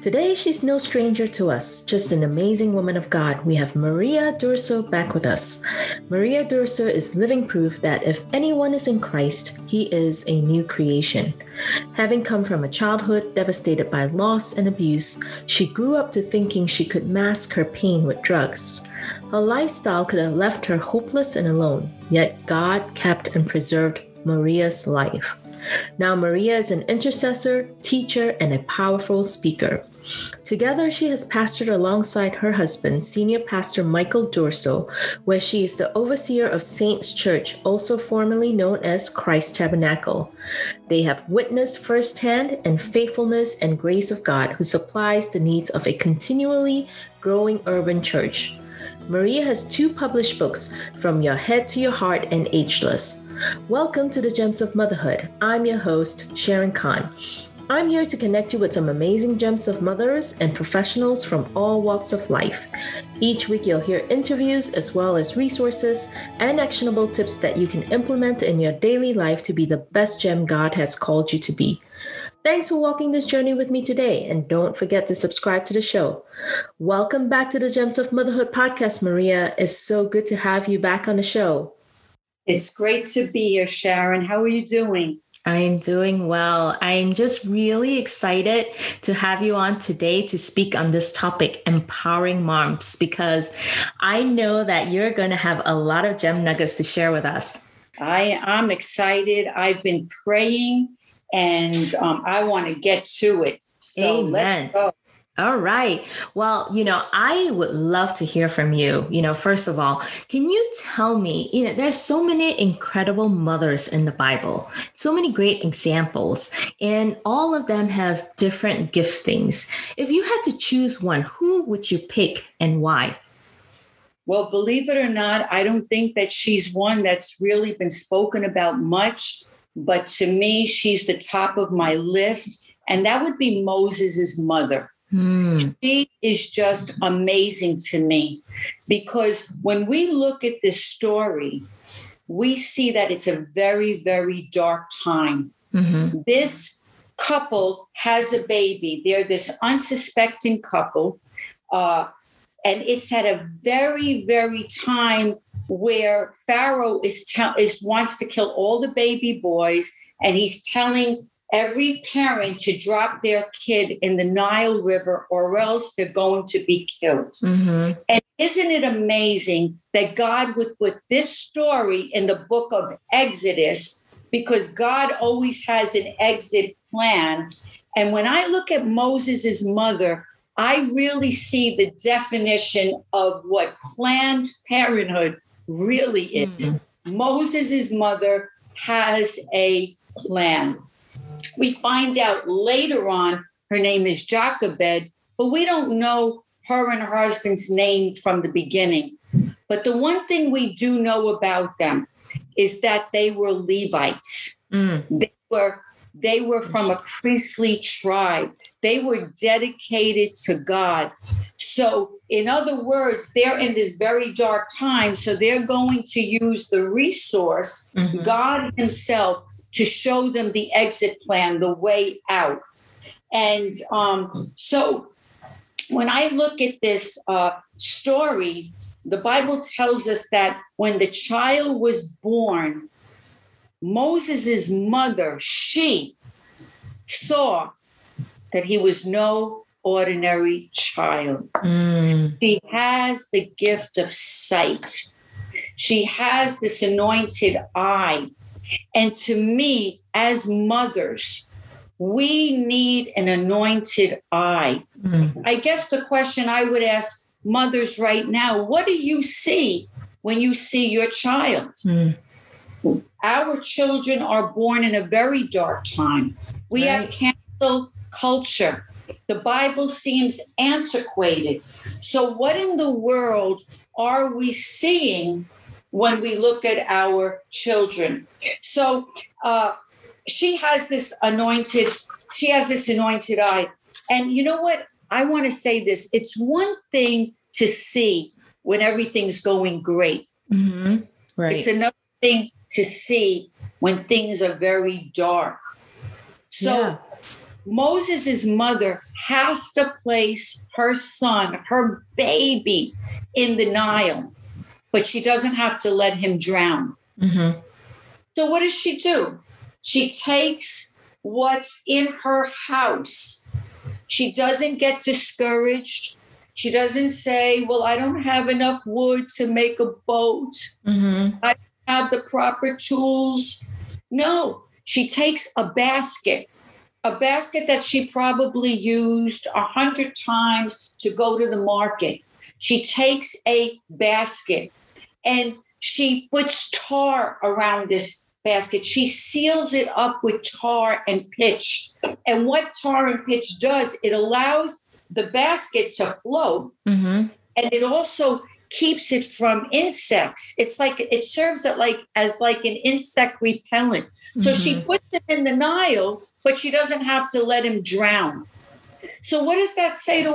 Today, she's no stranger to us, just an amazing woman of God. We have Maria Durso back with us. Maria Durso is living proof that if anyone is in Christ, he is a new creation. Having come from a childhood devastated by loss and abuse, she grew up to thinking she could mask her pain with drugs. Her lifestyle could have left her hopeless and alone, yet God kept and preserved Maria's life. Now, Maria is an intercessor, teacher, and a powerful speaker. Together, she has pastored alongside her husband, Senior Pastor Michael Durso, where she is the overseer of Saints Church, also formerly known as Christ Tabernacle. They have witnessed firsthand and faithfulness and grace of God who supplies the needs of a continually growing urban church. Maria has two published books, From Your Head to Your Heart and Ageless. Welcome to the Gems of Motherhood. I'm your host, Sharon Khan. I'm here to connect you with some amazing gems of mothers and professionals from all walks of life. Each week, you'll hear interviews as well as resources and actionable tips that you can implement in your daily life to be the best gem God has called you to be. Thanks for walking this journey with me today, and don't forget to subscribe to the show. Welcome back to the Gems of Motherhood podcast, Maria. It's so good to have you back on the show. It's great to be here, Sharon. How are you doing? I'm doing well. I'm just really excited to have you on today to speak on this topic, empowering moms, because I know that you're going to have a lot of gem nuggets to share with us. I am excited. I've been praying and um, I want to get to it. So Amen. All right. Well, you know, I would love to hear from you. You know, first of all, can you tell me, you know, there's so many incredible mothers in the Bible, so many great examples, and all of them have different giftings. If you had to choose one, who would you pick and why? Well, believe it or not, I don't think that she's one that's really been spoken about much. But to me, she's the top of my list. And that would be Moses' mother. Mm. She is just amazing to me because when we look at this story, we see that it's a very, very dark time. Mm-hmm. This couple has a baby. They're this unsuspecting couple. Uh, and it's at a very, very time where Pharaoh is, te- is wants to kill all the baby boys, and he's telling every parent to drop their kid in the Nile River, or else they're going to be killed. Mm-hmm. And isn't it amazing that God would put this story in the book of Exodus? Because God always has an exit plan. And when I look at Moses' mother, I really see the definition of what Planned Parenthood really is. Mm-hmm. Moses' mother has a plan. We find out later on her name is Jochebed, but we don't know her and her husband's name from the beginning. But the one thing we do know about them is that they were Levites. Mm. They were they were from a priestly tribe. They were dedicated to God. So, in other words, they're in this very dark time. So, they're going to use the resource, mm-hmm. God Himself, to show them the exit plan, the way out. And um, so, when I look at this uh, story, the Bible tells us that when the child was born, Moses' mother, she saw that he was no ordinary child. Mm. She has the gift of sight. She has this anointed eye. And to me, as mothers, we need an anointed eye. Mm. I guess the question I would ask mothers right now what do you see when you see your child? Mm. Our children are born in a very dark time. We right. have cancel culture. The Bible seems antiquated. So, what in the world are we seeing when we look at our children? So, uh, she has this anointed, she has this anointed eye. And you know what? I want to say this it's one thing to see when everything's going great. Mm-hmm. Right. It's another thing to see when things are very dark. So, yeah Moses' mother has to place her son, her baby, in the Nile, but she doesn't have to let him drown. Mm-hmm. So, what does she do? She takes what's in her house. She doesn't get discouraged. She doesn't say, Well, I don't have enough wood to make a boat. Mm-hmm. I have the proper tools. No, she takes a basket, a basket that she probably used a hundred times to go to the market. She takes a basket and she puts tar around this basket. She seals it up with tar and pitch. And what tar and pitch does, it allows the basket to float Mm-hmm. and it also keeps it from insects. It's like it serves it like as like an insect repellent. So she Mhm. puts him in the Nile, but she doesn't have to let him drown. So what does that say to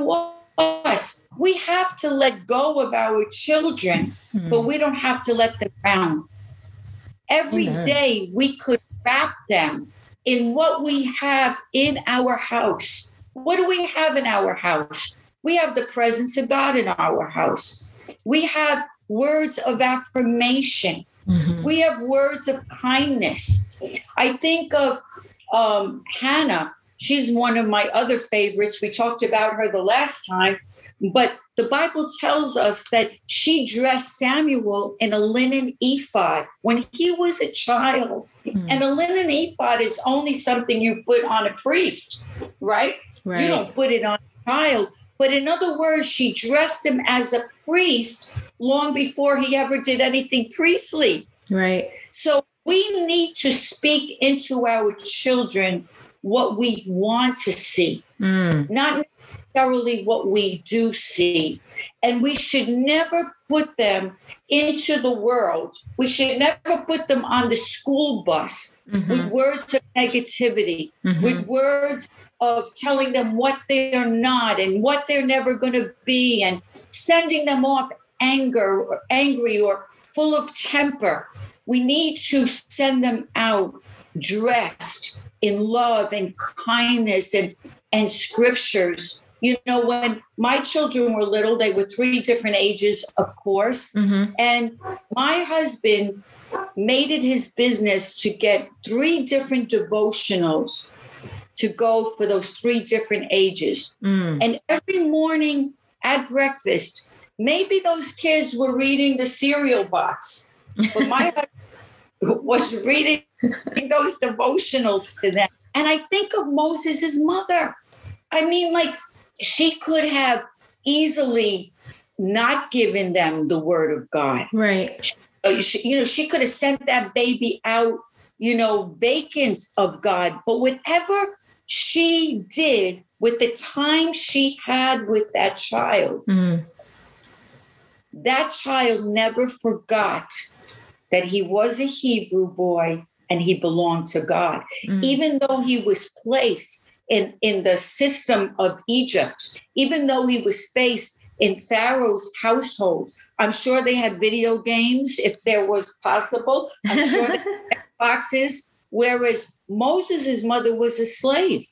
us? We have to let go of our children, Mm-hmm. but we don't have to let them drown. Every Amen. day we could wrap them in what we have in our house. What do we have in our house? We have the presence of God in our house. We have words of affirmation. Mhm. We have words of kindness. I think of um, Hannah. She's one of my other favorites. We talked about her the last time, but the Bible tells us that she dressed Samuel in a linen ephod when he was a child. Mhm. And a linen ephod is only something you put on a priest, right? You don't put it on a child. But in other words, she dressed him as a priest long before he ever did anything priestly. Right. So we need to speak into our children what we want to see, Mm. not necessarily what we do see. And we should never put them into the world. We should never put them on the school bus Mhm. with words of negativity, Mhm. with words of telling them what they're not and what they're never going to be and sending them off anger or angry or full of temper. We need to send them out dressed in love and kindness and, and scriptures. You know, when my children were little, they were three different ages, of course. Mhm. And my husband made it his business to get three different devotionals to go for those three different ages. Mm. And every morning at breakfast, maybe those kids were reading the cereal box, but my husband was reading those devotionals to them. And I think of Moses' mother. I mean, like, she could have easily not given them the word of God Right. uh, she, you know, she could have sent that baby out, you know, vacant of God. But whatever she did with the time she had with that child, Mm. that child never forgot that he was a Hebrew boy and he belonged to God. Mm. Even though he was placed in, in the system of Egypt, even though he was placed in Pharaoh's household, I'm sure they had video games if there was possible. I'm sure they had boxes, whereas Moses' mother was a slave.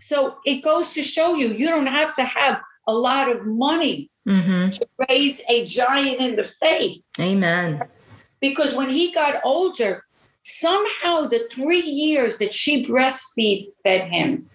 So it goes to show you, you don't have to have a lot of money Mhm. to raise a giant in the faith Amen. because when he got older, somehow the three years that she breastfeed fed him,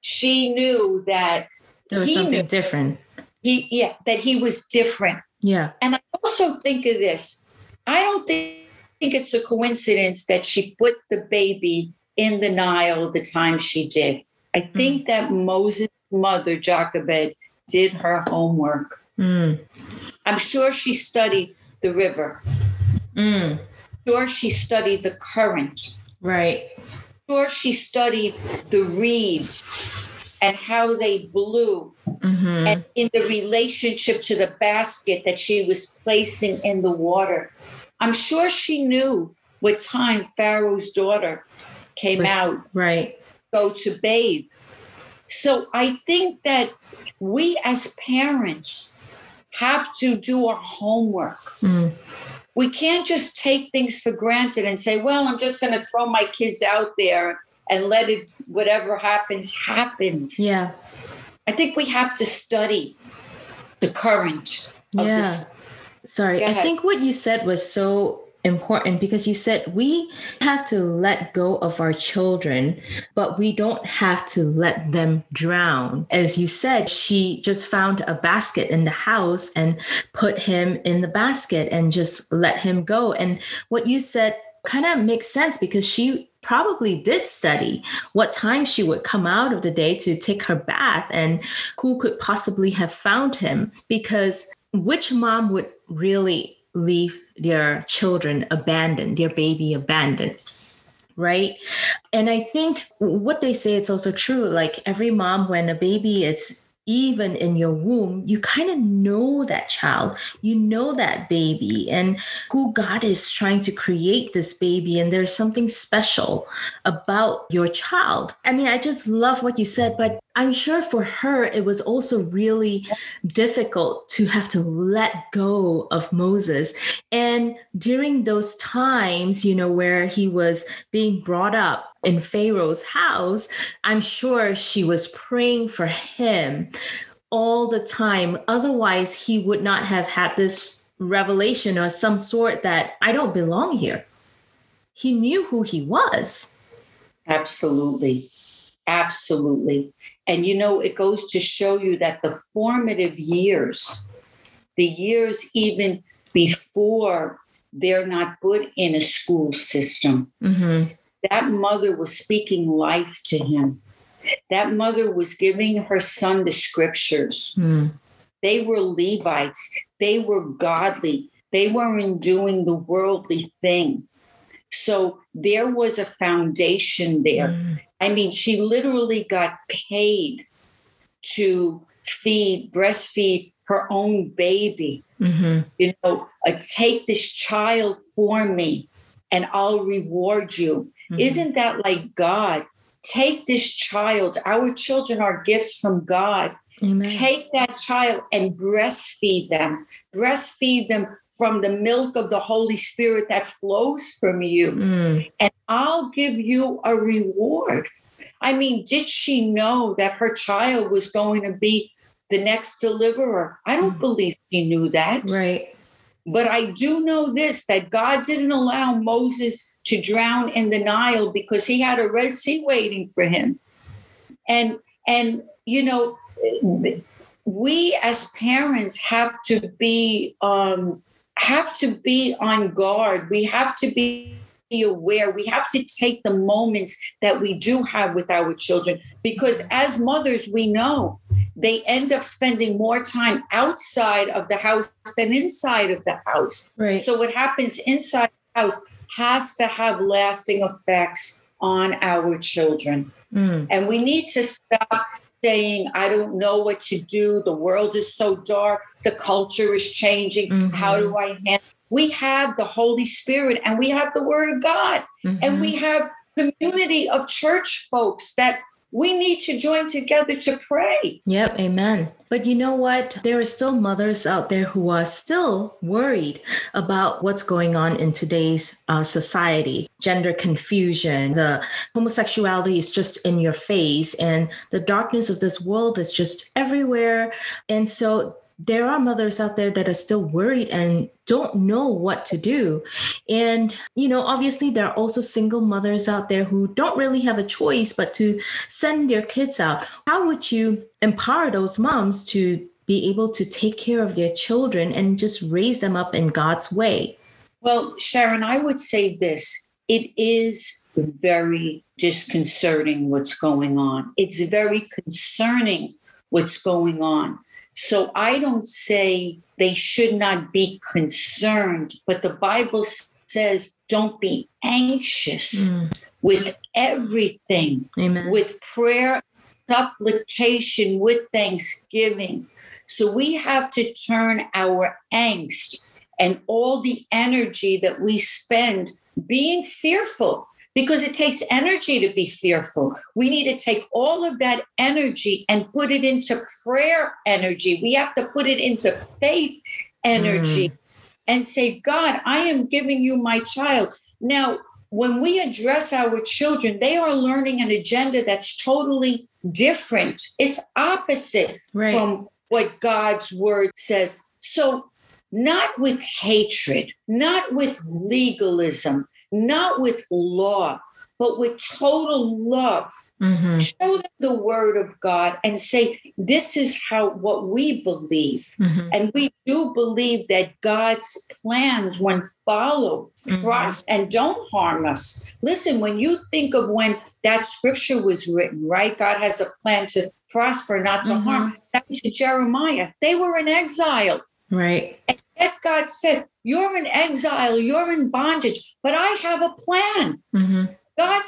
she knew that It was something different. he yeah that he was different. Yeah. And I also think of this. I don't think, think it's a coincidence that she put the baby in the Nile the time she did. I think that Moses' mother, Jochebed, did her homework. Mm. I'm sure she studied the river. Mm. Sure, she studied the current. Right. Sure, she studied the reeds and how they blew Mhm. and in the relationship to the basket that she was placing in the water. I'm sure she knew what time Pharaoh's daughter came Was- out Right. go to bathe. So I think that we as parents have to do our homework. Mm. We can't just take things for granted and say, well, I'm just going to throw my kids out there and let it whatever happens happens. Yeah. I think we have to study the current. yeah. This. Sorry, I think what you said was so important because you said we have to let go of our children, but we don't have to let them drown. As you said, she just found a basket in the house and put him in the basket and just let him go. And what you said kind of makes sense because she probably did study what time she would come out of the day to take her bath and who could possibly have found him because which mom would really leave their children abandoned their baby abandoned right? And i think what they say it's also true like every mom when a baby is even in your womb, you kind of know that child, you know that baby, and who God is trying to create this baby. And there's something special about your child. I mean, I just love what you said, but I'm sure for her, it was also really difficult to have to let go of Moses. And during those times, you know, where he was being brought up in Pharaoh's house, I'm sure she was praying for him all the time. Otherwise, he would not have had this revelation or some sort that I don't belong here. He knew who he was. Absolutely. Absolutely. And you know, it goes to show you that the formative years, the years even before they're not put in a school system, Mm-hmm. That mother was speaking life to him. That mother was giving her son the scriptures. Mm. They were Levites, they were godly, they weren't doing the worldly thing. So there was a foundation there. Mm. I mean, she literally got paid to feed, breastfeed her own baby. Mm-hmm. You know, uh, take this child for me and I'll reward you. Mhm. Isn't that like God? Take this child. Our children are gifts from God. Amen. Take that child and breastfeed them. Breastfeed them from the milk of the Holy Spirit that flows from you Mm. and I'll give you a reward. I mean, did she know that her child was going to be the next deliverer? I don't Mhm. believe she knew that. Right. But I do know this that God didn't allow Moses to drown in the Nile because he had a Red Sea waiting for him. And and you know, we as parents have to be um have to be on guard. We have to be aware. We have to take the moments that we do have with our children because as mothers, we know they end up spending more time outside of the house than inside of the house. Right. So what happens inside the house has to have lasting effects on our children. Mm. And we need to stop saying, I don't know what to do. The world is so dark. The culture is changing. Mhm. How do I handle? We have the Holy Spirit and we have the Word of God and Mhm. we have community of church folks that we need to join together to pray. Yep, amen. But you know what? There are still mothers out there who are still worried about what's going on in today's uh, society. Gender confusion, the homosexuality is just in your face, and the darkness of this world is just everywhere. And so there are mothers out there that are still worried and don't know what to do. And, you know, obviously, there are also single mothers out there who don't really have a choice but to send their kids out. How would you empower those moms to be able to take care of their children and just raise them up in God's way? Well, Sharon, I would say this it is very disconcerting what's going on. It's very concerning what's going on. So I don't say they should not be concerned, but the Bible says don't be anxious Mm, with everything, amen. with prayer, supplication, with thanksgiving. So we have to turn our angst and all the energy that we spend being fearful because it takes energy to be fearful. We need to take all of that energy and put it into prayer energy. We have to put it into faith energy mm. and say, God, I am giving you my child. Now, when we address our children, they are learning an agenda that's totally different. It's opposite right. from what God's word says. So, not with hatred, not with legalism, not with law, but with total love. Mm-hmm. Show them the word of God and say, this is how what we believe. Mm-hmm. And we do believe that God's plans, when followed, mm-hmm. trust and don't harm us. Listen, when you think of when that scripture was written, right? God has a plan to prosper, not to mm-hmm. harm. That's to Jeremiah. They were in exile. Right. And yet God said, You're in exile, you're in bondage, but I have a plan. Mm-hmm. God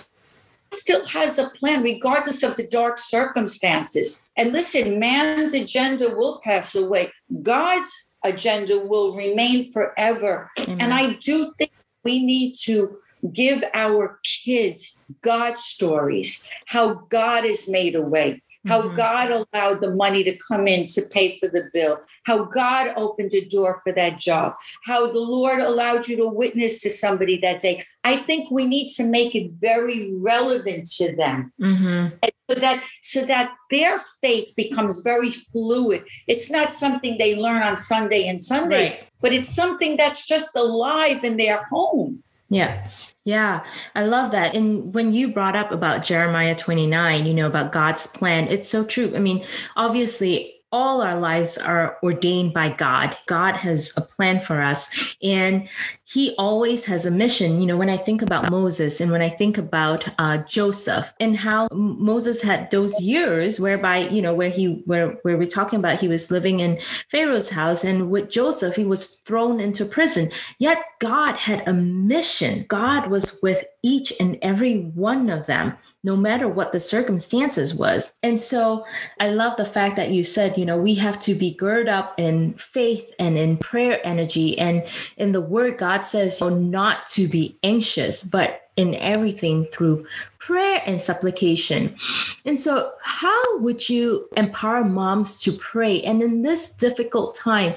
still has a plan, regardless of the dark circumstances. And listen, man's agenda will pass away, God's agenda will remain forever. Mm-hmm. And I do think we need to give our kids God stories, how God has made a way, how mm-hmm. God allowed the money to come in to pay for the bill, how God opened a door for that job, how the Lord allowed you to witness to somebody that day. I think we need to make it very relevant to them. Mm-hmm. So that so that their faith becomes very fluid. It's not something they learn on Sunday and Sundays, right. but it's something that's just alive in their home. Yeah. Yeah, I love that. And when you brought up about Jeremiah 29, you know, about God's plan, it's so true. I mean, obviously, all our lives are ordained by God. God has a plan for us. And he always has a mission. You know, when I think about Moses and when I think about uh, Joseph and how Moses had those years whereby, you know, where he, where, where we're talking about he was living in Pharaoh's house and with Joseph, he was thrown into prison. Yet God had a mission. God was with each and every one of them, no matter what the circumstances was. And so I love the fact that you said, you know, we have to be girded up in faith and in prayer energy and in the word God God says not to be anxious, but in everything through prayer and supplication. And so, how would you empower moms to pray? And in this difficult time,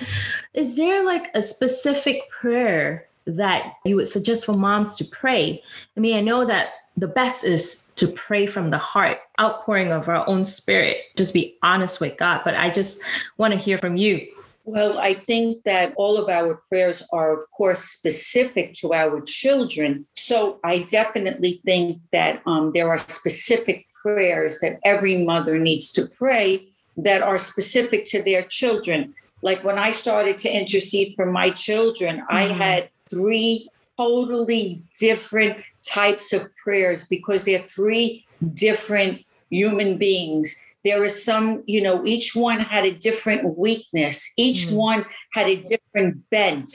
is there like a specific prayer that you would suggest for moms to pray? I mean, I know that the best is to pray from the heart, outpouring of our own spirit, just be honest with God. But I just want to hear from you. Well, I think that all of our prayers are, of course, specific to our children. So I definitely think that um, there are specific prayers that every mother needs to pray that are specific to their children. Like when I started to intercede for my children, mm-hmm. I had three totally different types of prayers because they're three different human beings there is some you know each one had a different weakness. Each mm. one had a different bent.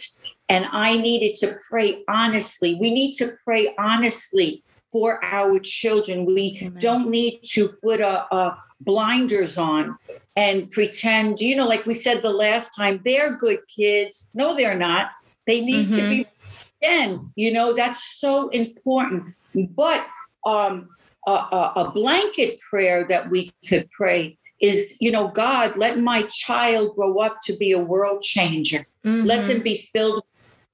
And i needed to pray honestly. We need to pray honestly for our children. We Amen. don't need to put a, a blinders on and pretend you know like we said the last time they're good kids. No they're not. They need mm-hmm. to be again you know that's so important. But um a, a blanket prayer that we could pray is, you know, God, let my child grow up to be a world changer. Mm-hmm. Let them be filled with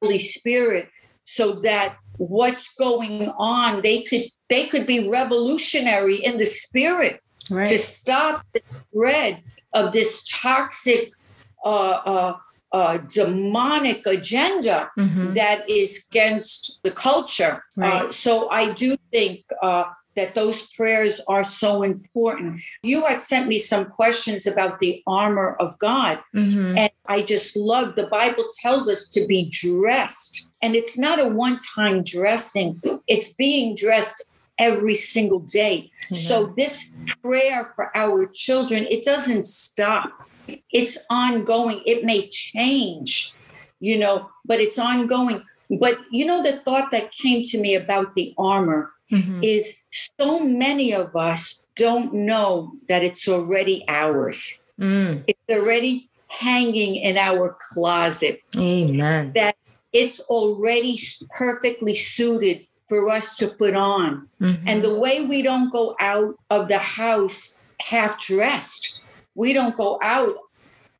the Holy Spirit so that what's going on, they could they could be revolutionary in the spirit right. to stop the spread of this toxic uh, uh, uh, demonic agenda mm-hmm. that is against the culture. Right. Uh, so I do think uh, that those prayers are so important. You had sent me some questions about the armor of God. Mm-hmm. And I just love the Bible tells us to be dressed. And it's not a one time dressing, it's being dressed every single day. Mm-hmm. So this prayer for our children, it doesn't stop. It's ongoing. It may change, you know, but it's ongoing. But you know, the thought that came to me about the armor mm-hmm. is so many of us don't know that it's already ours. Mm. It's already hanging in our closet. Amen. That it's already perfectly suited for us to put on. Mm-hmm. And the way we don't go out of the house half dressed, we don't go out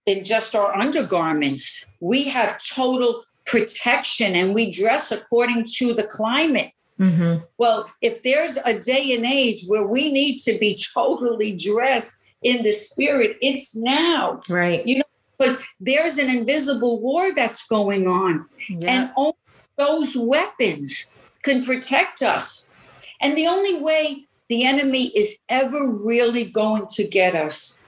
in just our undergarments. We have total protection and we dress according to the climate Mm-hmm. Well, if there's a day and age where we need to be totally dressed in the spirit, it's now. Right. You know, because there's an invisible war that's going on. Yeah. And only those weapons can protect us. And the only way the enemy is ever really going to get us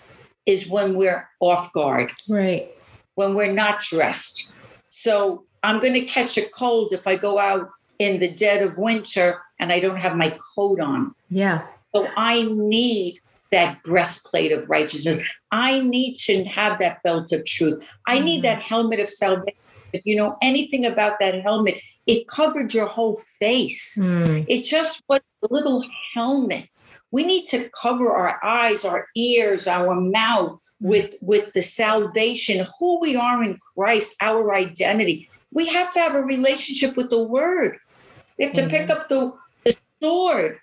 is when we're off guard, right. when we're not dressed. So I'm going to catch a cold if I go out in the dead of winter and I don't have my coat on. Yeah. So I need that breastplate of righteousness. I need to have that belt of truth. I need Mhm. that helmet of salvation. If you know anything about that helmet, it covered your whole face. Mm. It just was a little helmet. We need to cover our eyes, our ears, our mouth with, with the salvation, who we are in Christ, our identity. We have to have a relationship with the word. We have to pick up the, the sword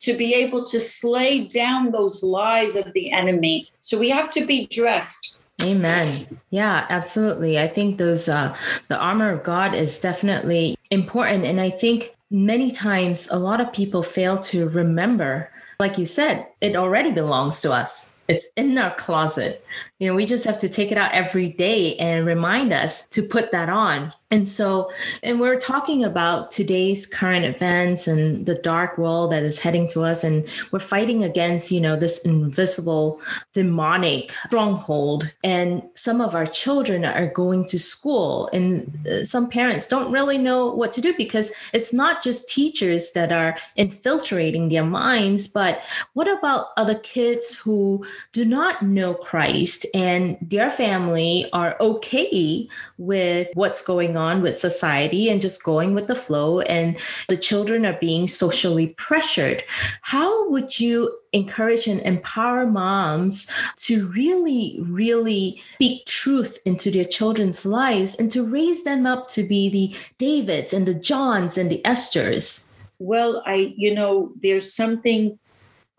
to be able to slay down those lies of the enemy. So we have to be dressed. Amen. Yeah, absolutely. I think those uh the armor of God is definitely important and I think many times a lot of people fail to remember like you said, it already belongs to us. It's in our closet. You know, we just have to take it out every day and remind us to put that on. And so, and we're talking about today's current events and the dark world that is heading to us. And we're fighting against, you know, this invisible demonic stronghold. And some of our children are going to school, and uh, some parents don't really know what to do because it's not just teachers that are infiltrating their minds, but what about other kids who do not know Christ and their family are okay with what's going on with society and just going with the flow, and the children are being socially pressured? How would you encourage and empower moms to really, really speak truth into their children's lives and to raise them up to be the Davids and the Johns and the Esthers? Well, I, you know, there's something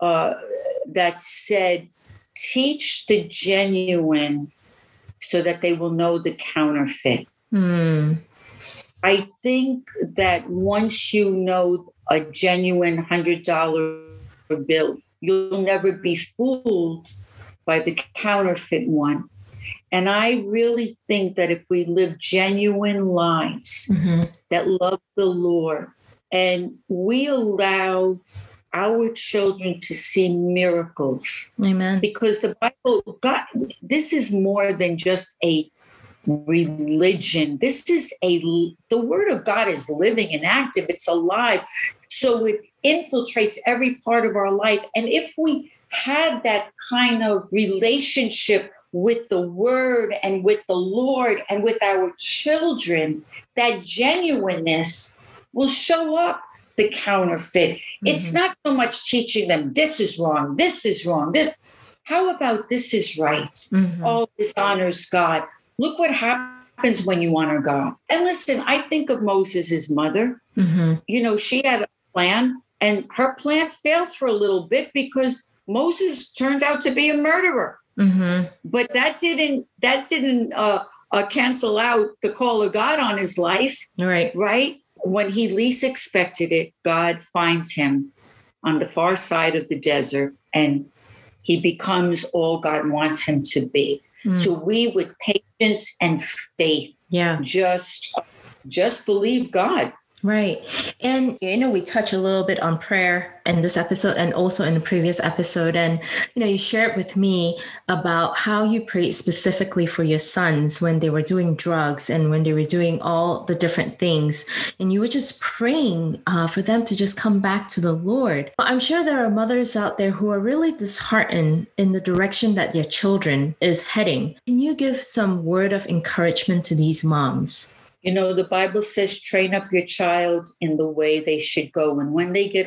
uh, that said, teach the genuine so that they will know the counterfeit. Hmm. I think that once you know a genuine $100 bill, you'll never be fooled by the counterfeit one. And I really think that if we live genuine lives Mhm. that love the Lord and we allow our children to see miracles, Amen. because the Bible, God, this is more than just a religion. This is a, the word of God is living and active, it's alive. So it infiltrates every part of our life. And if we had that kind of relationship with the word and with the Lord and with our children, that genuineness will show up the counterfeit. It's not so much teaching them this is wrong, this is wrong, this. How about this is right? Mhm. All this honors God. Look what happens when you honor God. And listen, I think of Moses' mother. Mhm. You know, she had a plan, and her plan failed for a little bit because Moses turned out to be a murderer. Mhm. But that didn't that didn't uh, uh, cancel out the call of God on his life Right. right? When he least expected it, God finds him on the far side of the desert and he becomes all God wants him to be. Mm. So we with patience and faith Yeah. just just believe God. Right. And, you know, we touch a little bit on prayer in this episode and also in the previous episode. And, you know, you shared with me about how you prayed specifically for your sons when they were doing drugs and when they were doing all the different things. And you were just praying uh, for them to just come back to the Lord. I'm sure there are mothers out there who are really disheartened in the direction that their children is heading. Can you give some word of encouragement to these moms? You know, the Bible says, train up your child in the way they should go. And when they get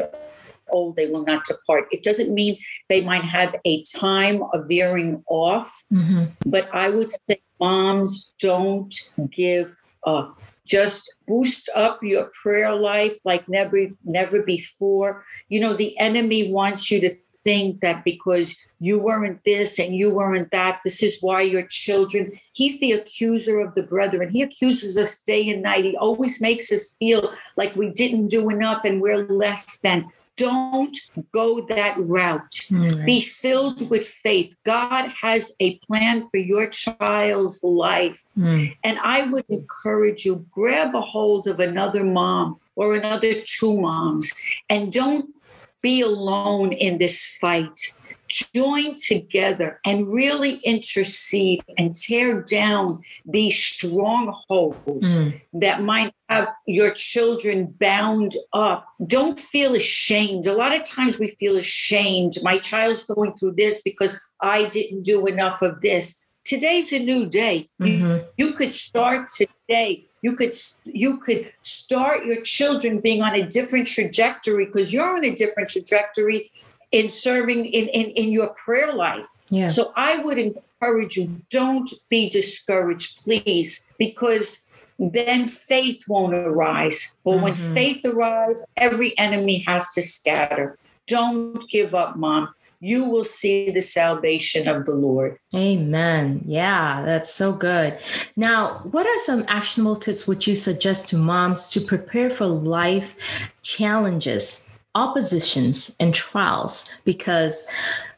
old, they will not depart. It doesn't mean they might have a time of veering off, Mm-hmm. but I would say moms don't give up. Just boost up your prayer life like never, never before. You know, the enemy wants you to think that because you weren't this and you weren't that, this is why your children. He's the accuser of the brethren. He accuses us day and night. He always makes us feel like we didn't do enough and we're less than. Don't go that route. Mm-hmm. Be filled with faith. God has a plan for your child's life. Mm. And I would encourage you grab a hold of another mom or another two moms and don't be alone in this fight join together and really intercede and tear down these strongholds mm. that might have your children bound up. Don't feel ashamed. A lot of times we feel ashamed. My child's going through this because I didn't do enough of this. Today's a new day. Mm-hmm. You, you could start today you could you could start your children being on a different trajectory because you're on a different trajectory in serving in, in, in your prayer life. Yeah. So I would encourage you, don't be discouraged, please, because then faith won't arise. But mm-hmm. when faith arises, every enemy has to scatter. Don't give up, mom. You will see the salvation of the Lord. Amen. Yeah, that's so good. Now, what are some actionable tips would you suggest to moms to prepare for life challenges oppositions and trials because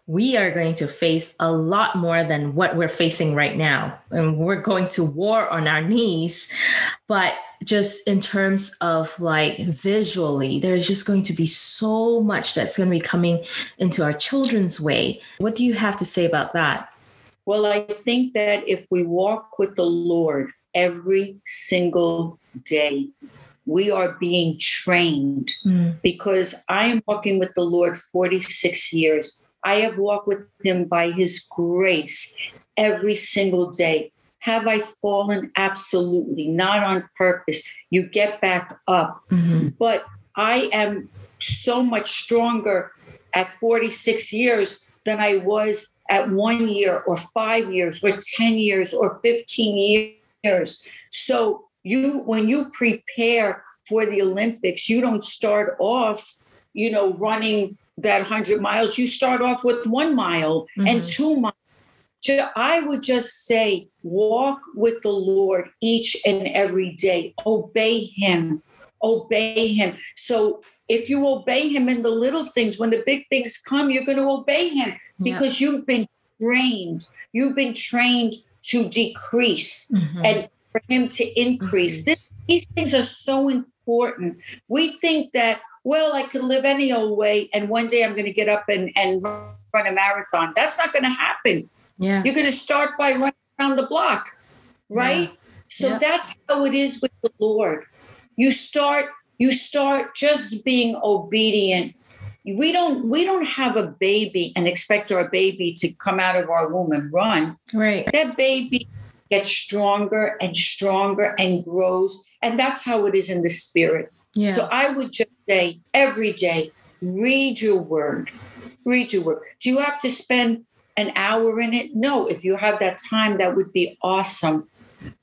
we are going to face a lot more than what we're facing right now. And we're going to war on our knees. But just in terms of like visually, there's just going to be so much that's going to be coming into our children's way. What do you have to say about that? Well, I think that if we walk with the Lord every single day, we are being trained mm. because I am walking with the Lord 46 years. I have walked with him by his grace every single day. Have I fallen? Absolutely, not on purpose. You get back up. Mm-hmm. But I am so much stronger at 46 years than I was at one year or five years or 10 years or 15 years. So you when you prepare for the Olympics, you don't start off, you know, running that 100 miles. You start off with one mile mm-hmm. and two miles. I would just say, walk with the Lord each and every day. Obey Him. Obey Him. So if you obey Him in the little things, when the big things come, you're going to obey Him because yeah. you've been trained. You've been trained to decrease mm-hmm. and for him to increase. Mm-hmm. This, these things are so important. We think that, well, I could live any old way and one day I'm going to get up and, and run a marathon. That's not going to happen. Yeah. You're going to start by running around the block, right? Yeah. So yeah. that's how it is with the Lord. You start you start just being obedient we don't we don't have a baby and expect our baby to come out of our womb and run right that baby gets stronger and stronger and grows. And that's how it is in the spirit. Yeah. So I would just say every day, read your word. Read your word. Do you have to spend an hour in it? No. If you have that time, that would be awesome.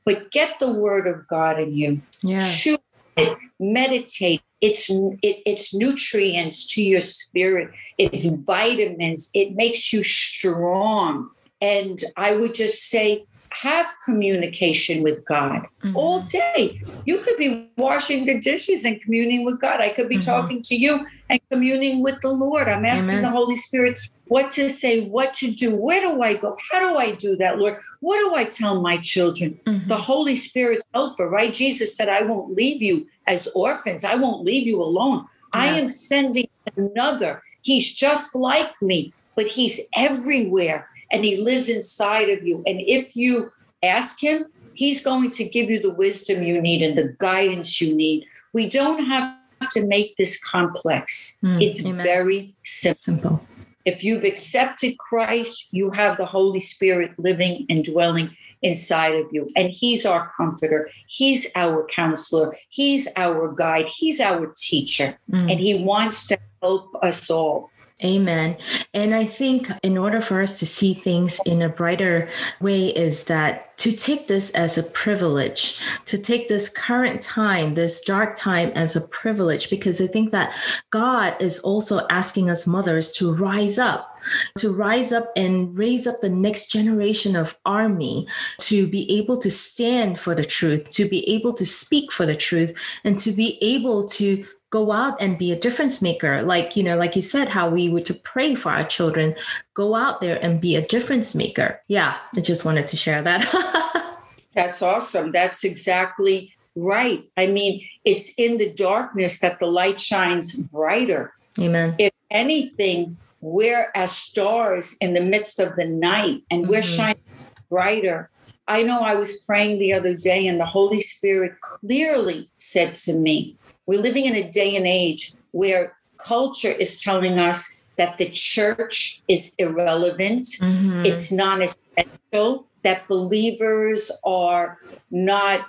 But get the word of God in you. Yeah. Chew it, meditate. It's it, it's nutrients to your spirit. It's vitamins. It makes you strong. And I would just say, have communication with God mm-hmm. all day. You could be washing the dishes and communing with God. I could be mm-hmm. talking to you and communing with the Lord. I'm asking Amen. the Holy Spirit what to say, what to do. Where do I go? How do I do that, Lord? What do I tell my children? Mm-hmm. The Holy Spirit helper, right? Jesus said, I won't leave you as orphans, I won't leave you alone. Yeah. I am sending another. He's just like me, but he's everywhere and he lives inside of you. And if you ask him, he's going to give you the wisdom you need and the guidance you need. We don't have to make this complex. Mm, it's amen. very simple. simple. If you've accepted Christ, you have the Holy Spirit living and dwelling inside of you. And He's our comforter. He's our counselor. He's our guide. He's our teacher. Mm. And He wants to help us all. Amen. And I think in order for us to see things in a brighter way, is that to take this as a privilege, to take this current time, this dark time as a privilege, because I think that God is also asking us mothers to rise up to rise up and raise up the next generation of army to be able to stand for the truth, to be able to speak for the truth, and to be able to go out and be a difference maker. Like you know like you said how we would pray for our children go out there and be a difference maker. Yeah i just wanted to share that. That's awesome. That's exactly right. I mean it's in the darkness that the light shines brighter. Amen. If anything we're as stars in the midst of the night and mm-hmm. we're shining brighter. I know i was praying the other day and the holy spirit clearly said to me we're living in a day and age where culture is telling us that the church is irrelevant, mm-hmm. it's non essential, that believers are not,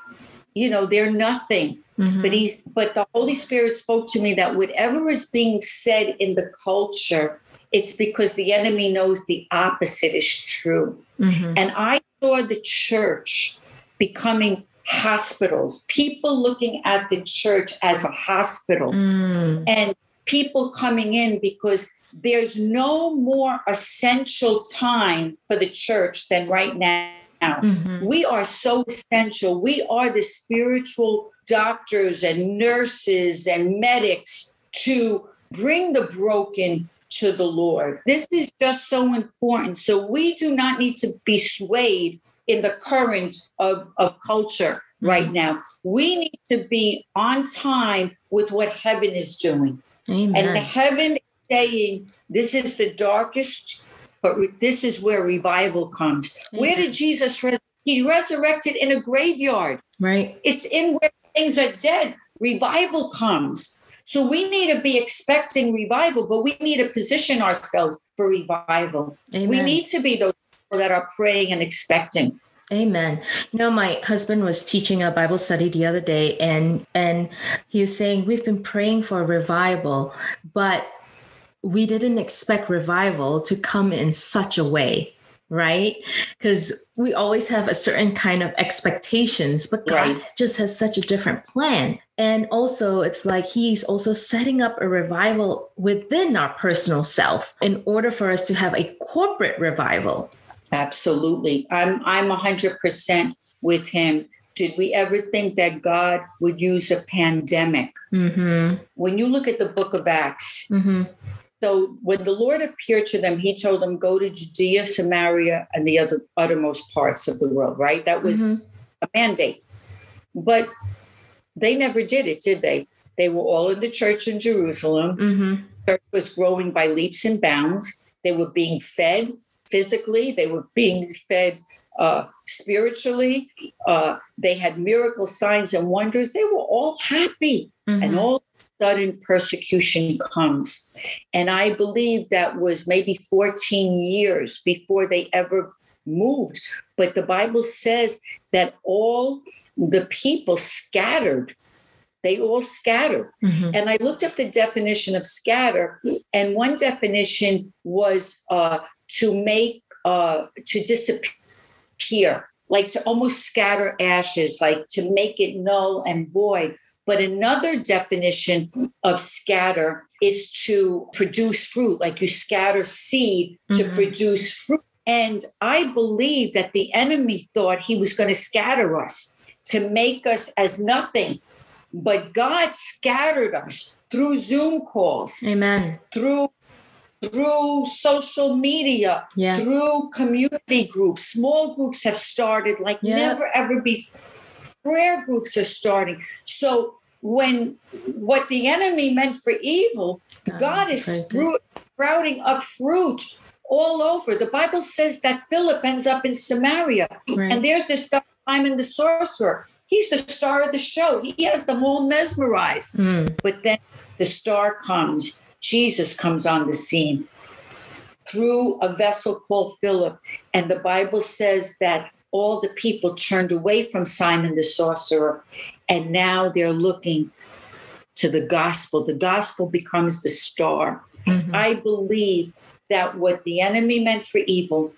you know, they're nothing. Mm-hmm. But he's but the Holy Spirit spoke to me that whatever is being said in the culture, it's because the enemy knows the opposite is true. Mm-hmm. And I saw the church becoming hospitals, people looking at the church as a hospital, mm. and people coming in because there's no more essential time for the church than right now. Mm-hmm. We are so essential. We are the spiritual doctors and nurses and medics to bring the broken to the Lord. This is just so important. So we do not need to be swayed in the current of, of culture right mm-hmm. now. We need to be on time with what heaven is doing. Amen. And the heaven is saying, This is the darkest, but re- this is where revival comes. Amen. Where did Jesus res- He resurrected in a graveyard. Right. It's in where things are dead. Revival comes. So we need to be expecting revival, but we need to position ourselves for revival. Amen. We need to be those people that are praying and expecting. Amen. You know, my husband was teaching a Bible study the other day, and and he was saying we've been praying for revival, but we didn't expect revival to come in such a way, right? Because we always have a certain kind of expectations, but God right. just has such a different plan. And also, it's like He's also setting up a revival within our personal self in order for us to have a corporate revival Absolutely. I'm I'm 100% with him. Did we ever think that God would use a pandemic? Mm-hmm. When you look at the book of Acts, mm-hmm. so when the Lord appeared to them, he told them, go to Judea, Samaria, and the other uttermost parts of the world, right? That was mm-hmm. a mandate. But they never did it, did they? They were all in the church in Jerusalem. Mm-hmm. Church was growing by leaps and bounds. They were being fed physically, they were being fed uh, spiritually. Uh, they had miracle signs and wonders. They were all happy. Mm-hmm. And all of a sudden, persecution comes. And I believe that was maybe 14 years before they ever moved. But the Bible says that all the people scattered. They all scattered. Mm-hmm. And I looked up the definition of scatter, and one definition was uh, to make uh, to disappear, like to almost scatter ashes, like to make it null and void. But another definition of scatter is to produce fruit, like you scatter seed to mm-hmm. produce fruit. And I believe that the enemy thought he was going to scatter us to make us as nothing. But God scattered us through Zoom calls. Amen. Through through social media, yeah. through community groups. Small groups have started like yeah. never ever before. Prayer groups are starting. So when what the enemy meant for evil, God, God is sprouting a fruit all over. The Bible says that Philip ends up in Samaria, right. and there's this guy Simon the sorcerer. He's the star of the show. He has them all mesmerized. Mm. But then the star comes Jesus comes on the scene through a vessel called Philip. And the Bible says that all the people turned away from Simon the sorcerer, and now they're looking to the gospel. The gospel becomes the star. Mm-hmm. I believe that what the enemy meant for evil,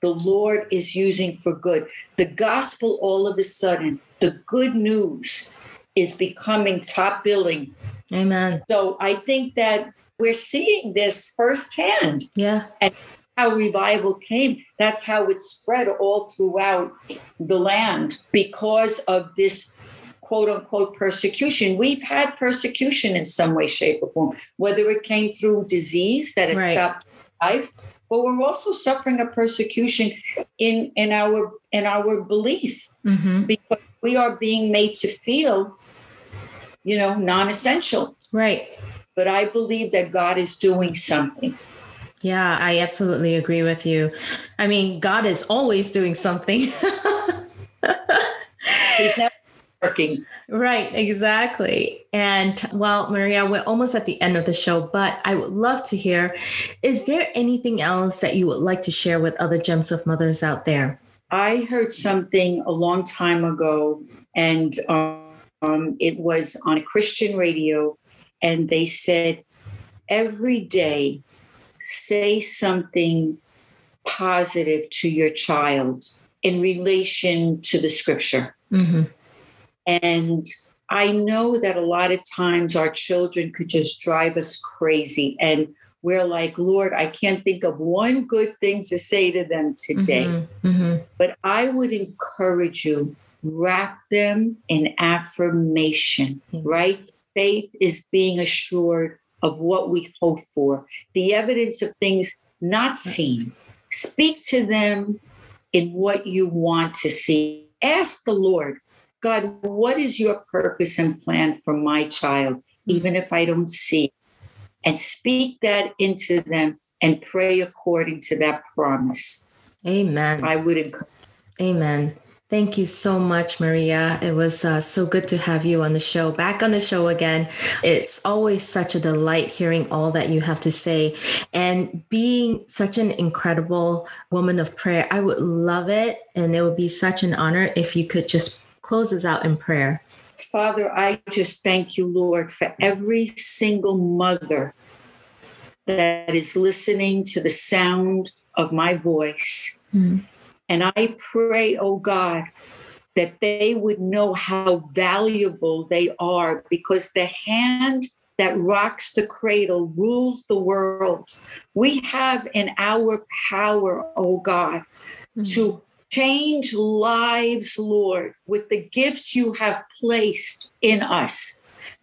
the Lord is using for good. The gospel, all of a sudden, the good news is becoming top billing. Amen. So I think that we're seeing this firsthand. Yeah. And how revival came. That's how it spread all throughout the land because of this quote unquote persecution. We've had persecution in some way, shape, or form, whether it came through disease that has right. stopped lives, but we're also suffering a persecution in in our in our belief mm-hmm. because we are being made to feel you know non-essential right but i believe that god is doing something yeah i absolutely agree with you i mean god is always doing something he's never working. Right, exactly. And well, Maria, we're almost at the end of the show, but I would love to hear is there anything else that you would like to share with other Gems of Mothers out there? I heard something a long time ago, and um, it was on a Christian radio, and they said, every day, say something positive to your child in relation to the scripture. Mm-hmm. And I know that a lot of times our children could just drive us crazy. And we're like, Lord, I can't think of one good thing to say to them today. Mm-hmm, mm-hmm. But I would encourage you, wrap them in affirmation, mm-hmm. right? Faith is being assured of what we hope for, the evidence of things not seen. Speak to them in what you want to see. Ask the Lord, God, what is your purpose and plan for my child, hmm. even if I don't see? And speak that into them and pray according to that promise. Amen. I would encourage. Amen. Thank you so much, Maria. It was uh, so good to have you on the show, back on the show again. It's always such a delight hearing all that you have to say and being such an incredible woman of prayer. I would love it. And it would be such an honor if you could just close us out in prayer. Father, I just thank you, Lord, for every single mother that is listening to the sound of my voice. Mm-hmm. And I pray, oh God, that they would know how valuable they are because the hand that rocks the cradle rules the world. We have in our power, oh God, mm-hmm. to Change lives, Lord, with the gifts you have placed in us.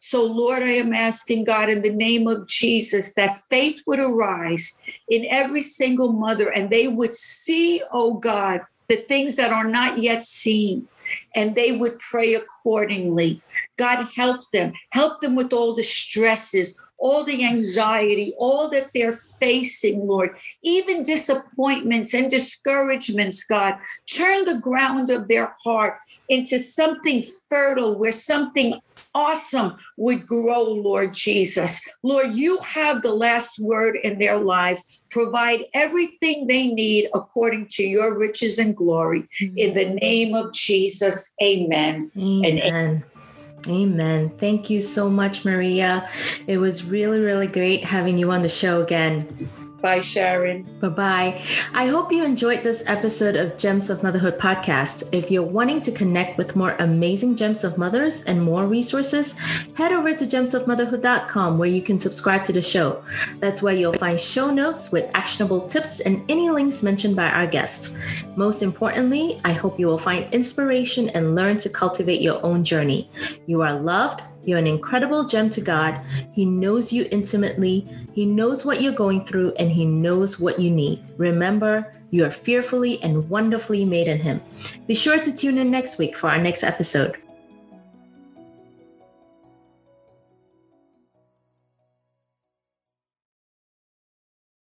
So, Lord, I am asking God in the name of Jesus that faith would arise in every single mother and they would see, oh God, the things that are not yet seen and they would pray accordingly. God, help them. Help them with all the stresses, all the anxiety, all that they're facing, Lord, even disappointments and discouragements, God. Turn the ground of their heart into something fertile where something awesome would grow, Lord Jesus. Lord, you have the last word in their lives. Provide everything they need according to your riches and glory. In the name of Jesus, amen. Amen. Amen. Amen. Thank you so much, Maria. It was really, really great having you on the show again. Bye, Sharon. Bye bye. I hope you enjoyed this episode of Gems of Motherhood podcast. If you're wanting to connect with more amazing Gems of Mothers and more resources, head over to gemsofmotherhood.com where you can subscribe to the show. That's where you'll find show notes with actionable tips and any links mentioned by our guests. Most importantly, I hope you will find inspiration and learn to cultivate your own journey. You are loved you're an incredible gem to God. He knows you intimately, He knows what you're going through, and He knows what you need. Remember, you are fearfully and wonderfully made in Him. Be sure to tune in next week for our next episode.